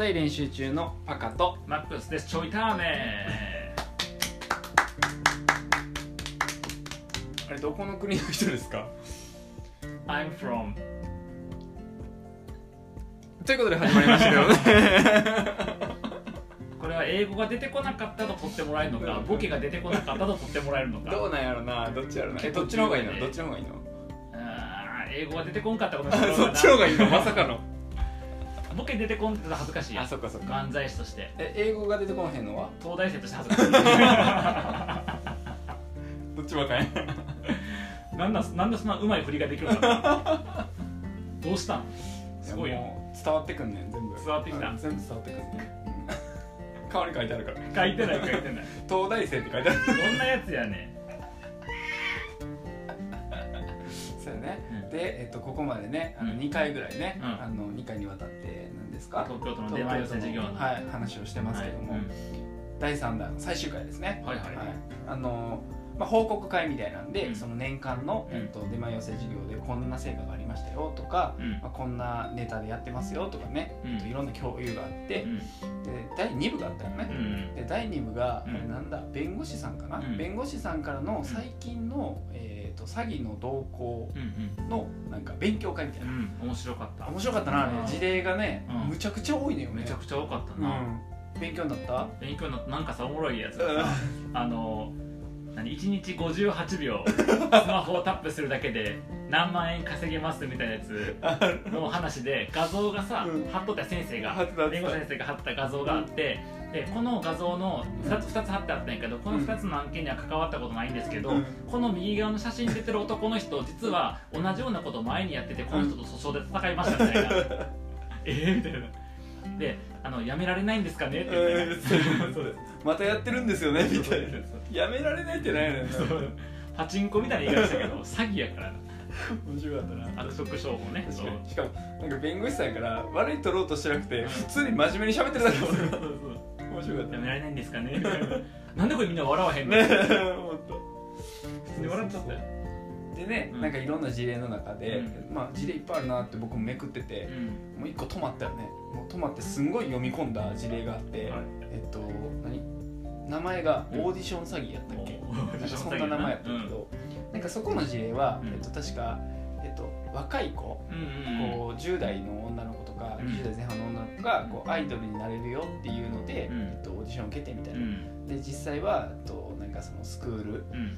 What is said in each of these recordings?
才練習中のパカと。マックスです。ちょいターメあれどこの国の人ですか？I'm from ということで始まりましたけどね。これは英語が出てこなかったと取ってもらえるのかボケが出てこなかったと取ってもらえるのか。どうなんやろな？どっちやろな？えどっちの方がいいの？どっちの方がいいの？英語が出てこんかったこと そっちの方がいいの？まさかのボケ出てこんってたら恥ずかしいやあそっかそっか。漫才師として。え英語が出てこんへんのは？東大生として恥ずかしい。どっちもあかんやなんだなんでそんなうまい振りができるの？かなどうしたん？すごいよもう伝わってくんねん全部。伝わってきた。うん全部伝わってくんねんうん顔に書いてあるから。書いてない書いてない。東大生って書いてある。どんなやつやねで、えっと、ここまでねあのうん。2回ぐらいね、うん。あの2回にわたって何ですか？東京都の出前寄せ事業のはい、話をしてますけども、はい第3弾最終回ですね。はいはい。あのまあ、報告会みたいなんで、うん。その年間の、うん。えっと、出前寄せ事業でこんな成果がありましたよとか、うん。まあ、こんなネタでやってますよとかね、うん。えっといろんな共有があって、うん。で第2部があったよね、うん。で第2部が、うん。あれなんだ？弁護士さんかな、うん。弁護士さんからの最近の、えー、と詐欺の動向うんのなんか勉強会みたいな、うん。面白かった。面白かったな。事例がね、うん。むちゃくちゃ多いのよね。めちゃくちゃ多かったうな、ん、勉強になった？勉強になった。なんかさおもろいやつがさあの何？1日58秒 スマホをタップするだけで何万円稼げますみたいなやつの話で画像がさ、うん。貼っとった先生が弁護士先生が貼った画像があってでこの画像の2つ ,2 つ貼ってあったんやけどこの2つの案件には関わったことないんですけど、うん。この右側の写真に出てる男の人実は同じようなことを前にやっててこの人と訴訟で戦いましたみたいな。えーみたいな。であのやめられないんですかね？って。言って、うんそうです。またやってるんですよね？みたいな。やめられないってないのよな。そう。パチンコみたいな言い方したけど 詐欺やから。な面白かったな。悪徳商法ね。しかもなんか弁護士さんやから悪い取ろうとしてなくてうん。普通に真面目に喋ってるだけですよ。そうそう面白かったやめられないんですかね。な なんでこれみんな笑わへんの、ね普本通に笑っちゃった。よ、当でね、うん。なんかいろんな事例の中で、うまあ事例いっぱいあるなって僕もめくってて、うん。もう一個止まったよね。もう止まってすんごい読み込んだ事例があって、はい。えっと何？名前がオーディション詐欺やったっけ、そんな名前やったけど、なんかそこの事例は、うん。えっと、確か、えっと、若い子、うんうんうん。こう10代の女の子とか、うん。20代前半の女の子がこうアイドルになれるよっていうので、うん。えっと、オーディションを受けてみたいな、うん。で実際は、えっと、なんかそのスクールうん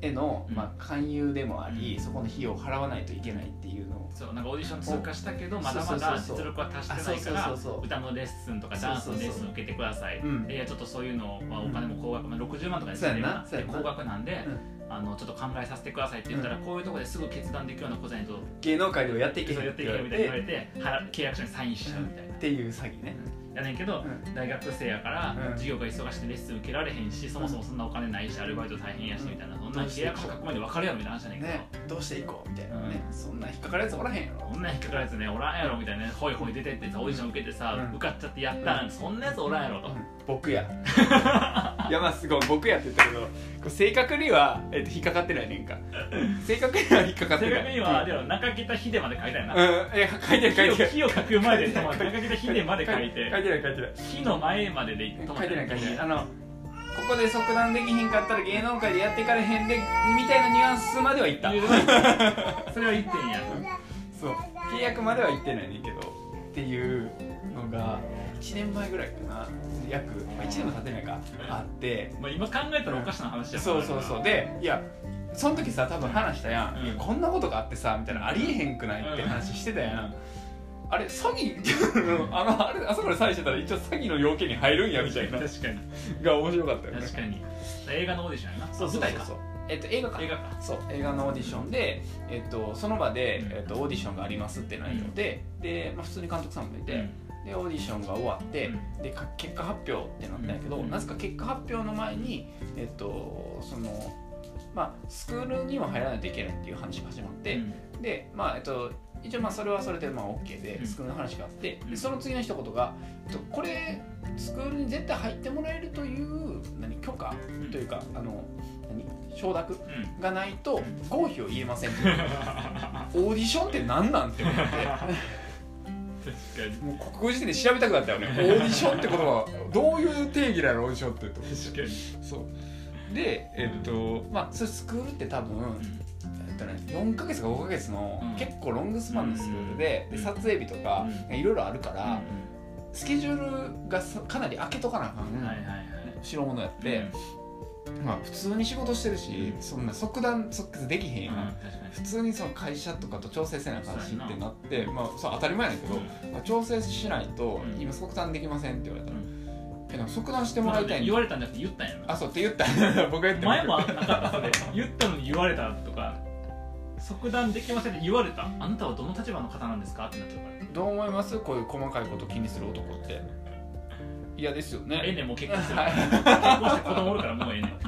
への、うん。まあ、勧誘でもあり、うん。そこの費用を払わないといけないっていうのを。そうなんかオーディション通過したけどおまだまだ実力は達してないかあら歌のレッスンとかダンスのレッスンを受けてください、いやちょっとそういうの、まあ、お金も高額、まあ、60万とかですね。高額なんで、うん。あのちょっと考えさせてくださいって言ったら、こういうところですぐ決断できるようなことじゃないと芸能界ではやっていけへんそうやっていけよみたいな言われて払契約書にサインしちゃうみたいな。っていう詐欺ね、やねんけど、うん。大学生やから、うん。授業が忙しくてレッスン受けられへん。しそもそもそんなお金ないしアルバイト大変やしみたいな、そん。な契約書書くまで分かるやろみたいな話じゃないけど、ねどうしていこう？みたいなね、うん。そんな引っかかるやつおらへんやろ。そんな引っかかるやつねおらんやろみたいなねほいほい出てってさオーディション受けてさ、うん受かっちゃってやったん、そんなやつおらんやろと、僕や いやまあすごい僕やってたけど正確には、えっと引っかかってないねんか。正確には引っかかってない。正確には、うんでも中北秀まで書いたよな、うんえ書いてない書いてない火を書く前で 中北秀まで書いて。書いてない書いてない火の前までで書いてない書いてない。ああのここで即断できひんかったら芸能界でやっていかれへんでみたいなニュアンスまでは言った。それは言ってんや。そう。契約までは言ってないねんけどっていうのが1年前ぐらいかな約、まあ、1年も経ってないかあって。まあ、今考えたらおかしな話やそうそうそう。でいやその時さ多分話したやん、うん。いやこんなことがあってさみたいなありえへんくないって話してたやん、あれ詐欺？あのあれあそこで詐欺してたら一応詐欺の要件に入るんやみたいな。確かに。が面白かったよね。確かに。映画のオーディションやな。そうそうそう舞台か。そうえっと映画か。映画か。そう映画のオーディションで、えっと、その場で、うん。えっと、オーディションがありますって内容で、で、まあ、普通に監督さんもいて、でオーディションが終わって、うでか結果発表ってなったんやけど、うんなぜか結果発表の前にえっとそのまあスクールには入らないといけないっていう話が始まって、でまあえっと一応まあそれはそれでまあ OK でうん。スクールの話があって、うん。でその次の一言が、えっと、これスクールに絶対入ってもらえるという何許可？うん。というかあの何承諾？うん。がないと合否を言えませんっ オーディションって何なんって思ってもう国語辞典で調べたくなったよね。オーディションってことはどういう定義なの？オーディションって。と確かに。そう。でえっとまあそれスクールって多分、えっとね、4ヶ月か5ヶ月のうん。結構ロングスパンのスクールで,、うん。で撮影日とかういろいろあるから、うスケジュールがさかなり空けとかなあかん、んはいはいはい。代物やって、まあ普通に仕事してるし、うん。そんな即断即決できへんやん、うん普通にその会社とかと調整せなあかんしってなってまあそう当たり前やねんけど、にまあ調整しないとうん。今即断できませんって言われたら、うん。えなんか即断してもらいたいん言われたんじゃなくて言ったんやな。あそうって言った。僕が言った。前もなかったそれ言ったのに言われたとか。即断できませんって言われた？あなたはどの立場の方なんですか？ってなっちゃうから。どう思います？こういう細かいこと気にする男って嫌ですよね。ええねんもう結婚してる。はい。結婚して子供おるからもうええねん。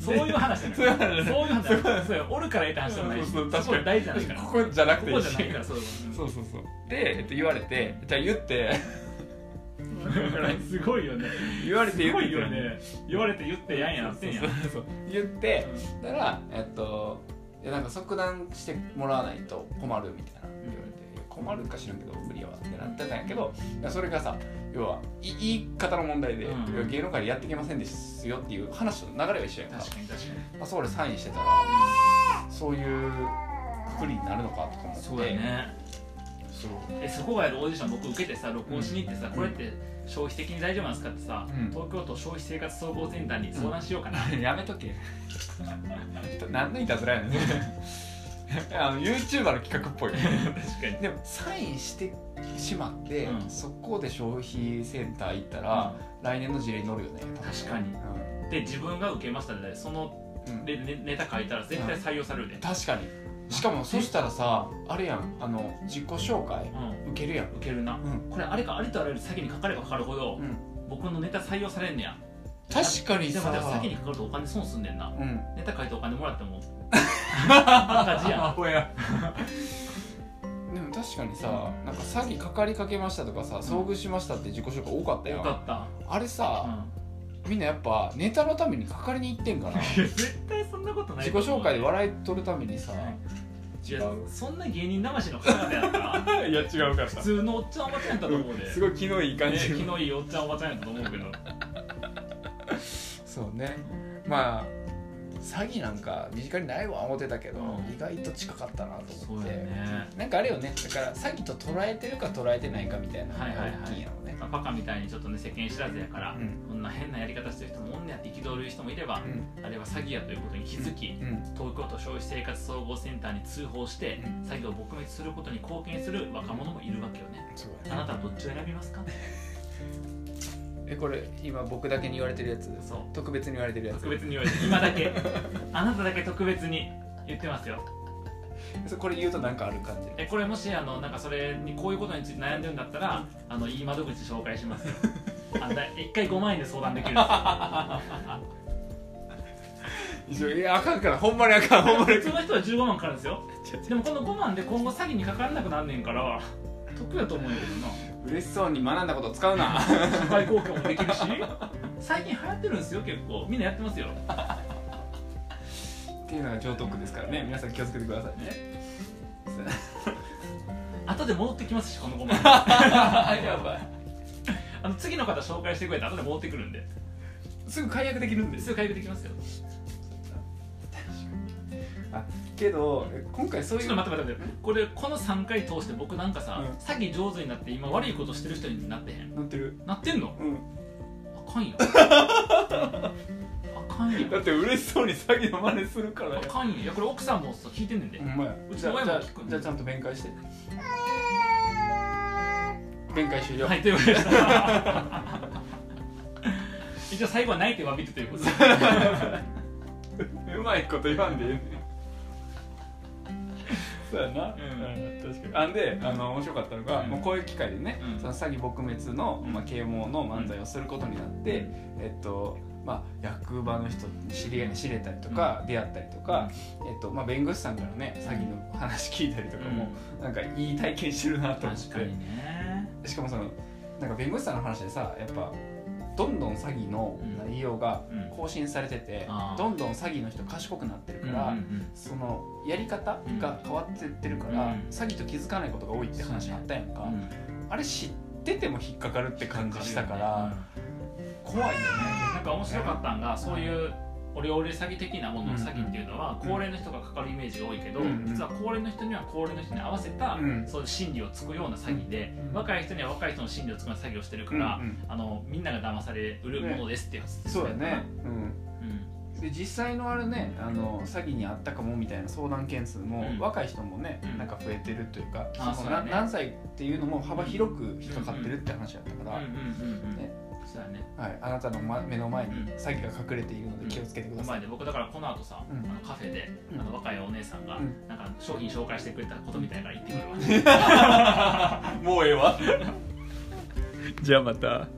そういう話じゃないそういう話そういうおるからええって話じゃないし。そうそうそこ大事な話から。ここじゃなくこていいし。こじゃないからそうそうそうそう。で、えっと、言われてじゃあ言って。すごいよね。言われて言っていよね。言われて言ってやんやなってんや言ってたらえっといやなんか即断してもらわないと困るみたいな。言われて困るか知らんけど無理やわってなってたんやけどそれがさ要はい言い方の問題で、うん芸能界でやっていけませんですよっていう話と流れは一緒やんか。確かに確かに。まあ、そう俺サインしてたらそういうくくりになるのかとか思って。そうやね。そう。えそこがやるオーディション僕受けてさ録音しに行ってさ、うん。これって消費的に大丈夫なんですかってさ、うん。東京都消費生活総合センターに相談しようかな、やめとけ。何のいたずらやねん あの YouTuber の企画っぽい 確かに。でもサインしてしまって、うん。そこで消費センター行ったら、来年の事例に乗るよね。確かに。で自分が受けましたでそのうん、うんでネネタ書いたら絶対採用されるで、確かに。しかもそしたらさあれやん。あの自己紹介うん、受けるやん。受けるな、うん。これあれかありとあらゆる先に書かれば書かるほど、うん。僕のネタ採用されんねや確かにさ。でもでも先に書かるとお金損すんねんな。うん。ネタ書いてお金もらっても。赤字やん。でも確かにさなんか詐欺かかりかけましたとかさ遭遇しましたって自己紹介多かったよかった、あれうさ、ん。みんなやっぱネタのためにかかりに行ってんかな。絶対そんなことない自己紹介で笑い取るためにさい。やそんな芸人魂の方々やったら いや違うから普通のおっちゃんおばちゃんやったと思うで、すごい気のいい感じね気のいいおっちゃんおばちゃんやったと思うけどそうね。まあ詐欺なんか身近にないわ思ってたけど、うん。意外と近かったなと思って、ね。なんかあれよね。だから詐欺と捉えてるか捉えてないかみたいなのがはいはいはい。大きいんやろうね、まあバカみたいにちょっとね世間知らずやから、うん。こんな変なやり方してる人もおんねやって憤る人もいれば、うん。あれは詐欺やということに気づき、うん。東京都消費生活総合センターに通報して、うん。詐欺を撲滅することに貢献する若者もいるわけよね。そうあなたはどっちを選びますか？えこれ今僕だけに言われてるやつ？そう。特別に言われてるやつ？特別に言われて今だけ。あなただけ特別に言ってますよ。そこれ言うとなんかある感じ？えこれもしあのなんかそれにこういうことについて悩んでるんだったら、あのいい窓口紹介しますよ。あだ1回5万円で相談できるんですよ。いやあかんからほんまにあかんほんまに。普通の人は15万かかるんですよ。でもこの5万で今後詐欺にかからなくなんねんから得やと思うんやけどな。嬉しそうに学んだこと使うな。社会貢献もできるし。最近流行ってるんですよ結構。みんなやってますよ。っていうのが上徳ですからね。皆さん気をつけてくださいね。後で戻ってきますしこの5万 やばい。あの次の方紹介してくれて後で戻ってくるんで。すぐ解約できるんで。すすぐ回復できますよ。あけど今回そういうちょっと待って待って待って。これこの3回通して僕なんかさ、うん。詐欺上手になって今悪いことしてる人になってへん乗ってる。なってんの？うん。あかんよ あかんよだって嬉しそうに詐欺の真似するからあかんよいやこれ奥さんもさ聞いてんねんで、ほんまや。うちの親もじゃあ聞くんじゃあちゃんと弁解して。弁解終了、はいということで。し た一応最後はないって詫びてということで。うまいこと言わんでええねんそうやな、うん。確かに。あんであの面白かったのが、うん。もうこういう機会でね、うん。その詐欺撲滅の、まあ、啓蒙の漫才をすることになって、えっとまあ、役場の人に知り合いに知れたりとか、出会ったりとか、えっとまあ、弁護士さんからね詐欺の話聞いたりとかも、なんかいい体験してるなと思って。確かにね。しかもそのなんか弁護士さんの話でさやっぱどんどん詐欺の内容がうん。更新されてて、どんどん詐欺の人賢くなってるから、そのやり方が変わってってるから、うん詐欺と気づかないことが多いって話あったやんか、うん。あれ知ってても引っかかるって感じしたから、怖いよね。なんか面白かったんがそういうオレオレ詐欺的なものの詐欺っていうのは高齢の人がかかるイメージが多いけど、うん実は高齢の人には高齢の人に合わせた、うんそういう心理をつくような詐欺で、うん若い人には若い人の心理をつくような詐欺をしてるから、あのみんなが騙されうるものですってやつそうだね、うん、うん。で実際のあれねあの詐欺にあったかもみたいな相談件数も、うん。若い人もね、うん。なんか増えてるというかその何歳っていうのも幅広く人買ってるって話だったから、うんうんうんうん。ねそうだね。はい、あなたの、ま、目の前にうん。詐欺が隠れているので気をつけてください、前で僕だからこの後さ、うん。あのカフェで、うん。あの若いお姉さんが、うん。なんか商品紹介してくれたことみたいから言ってくるわもうええわ。じゃあまた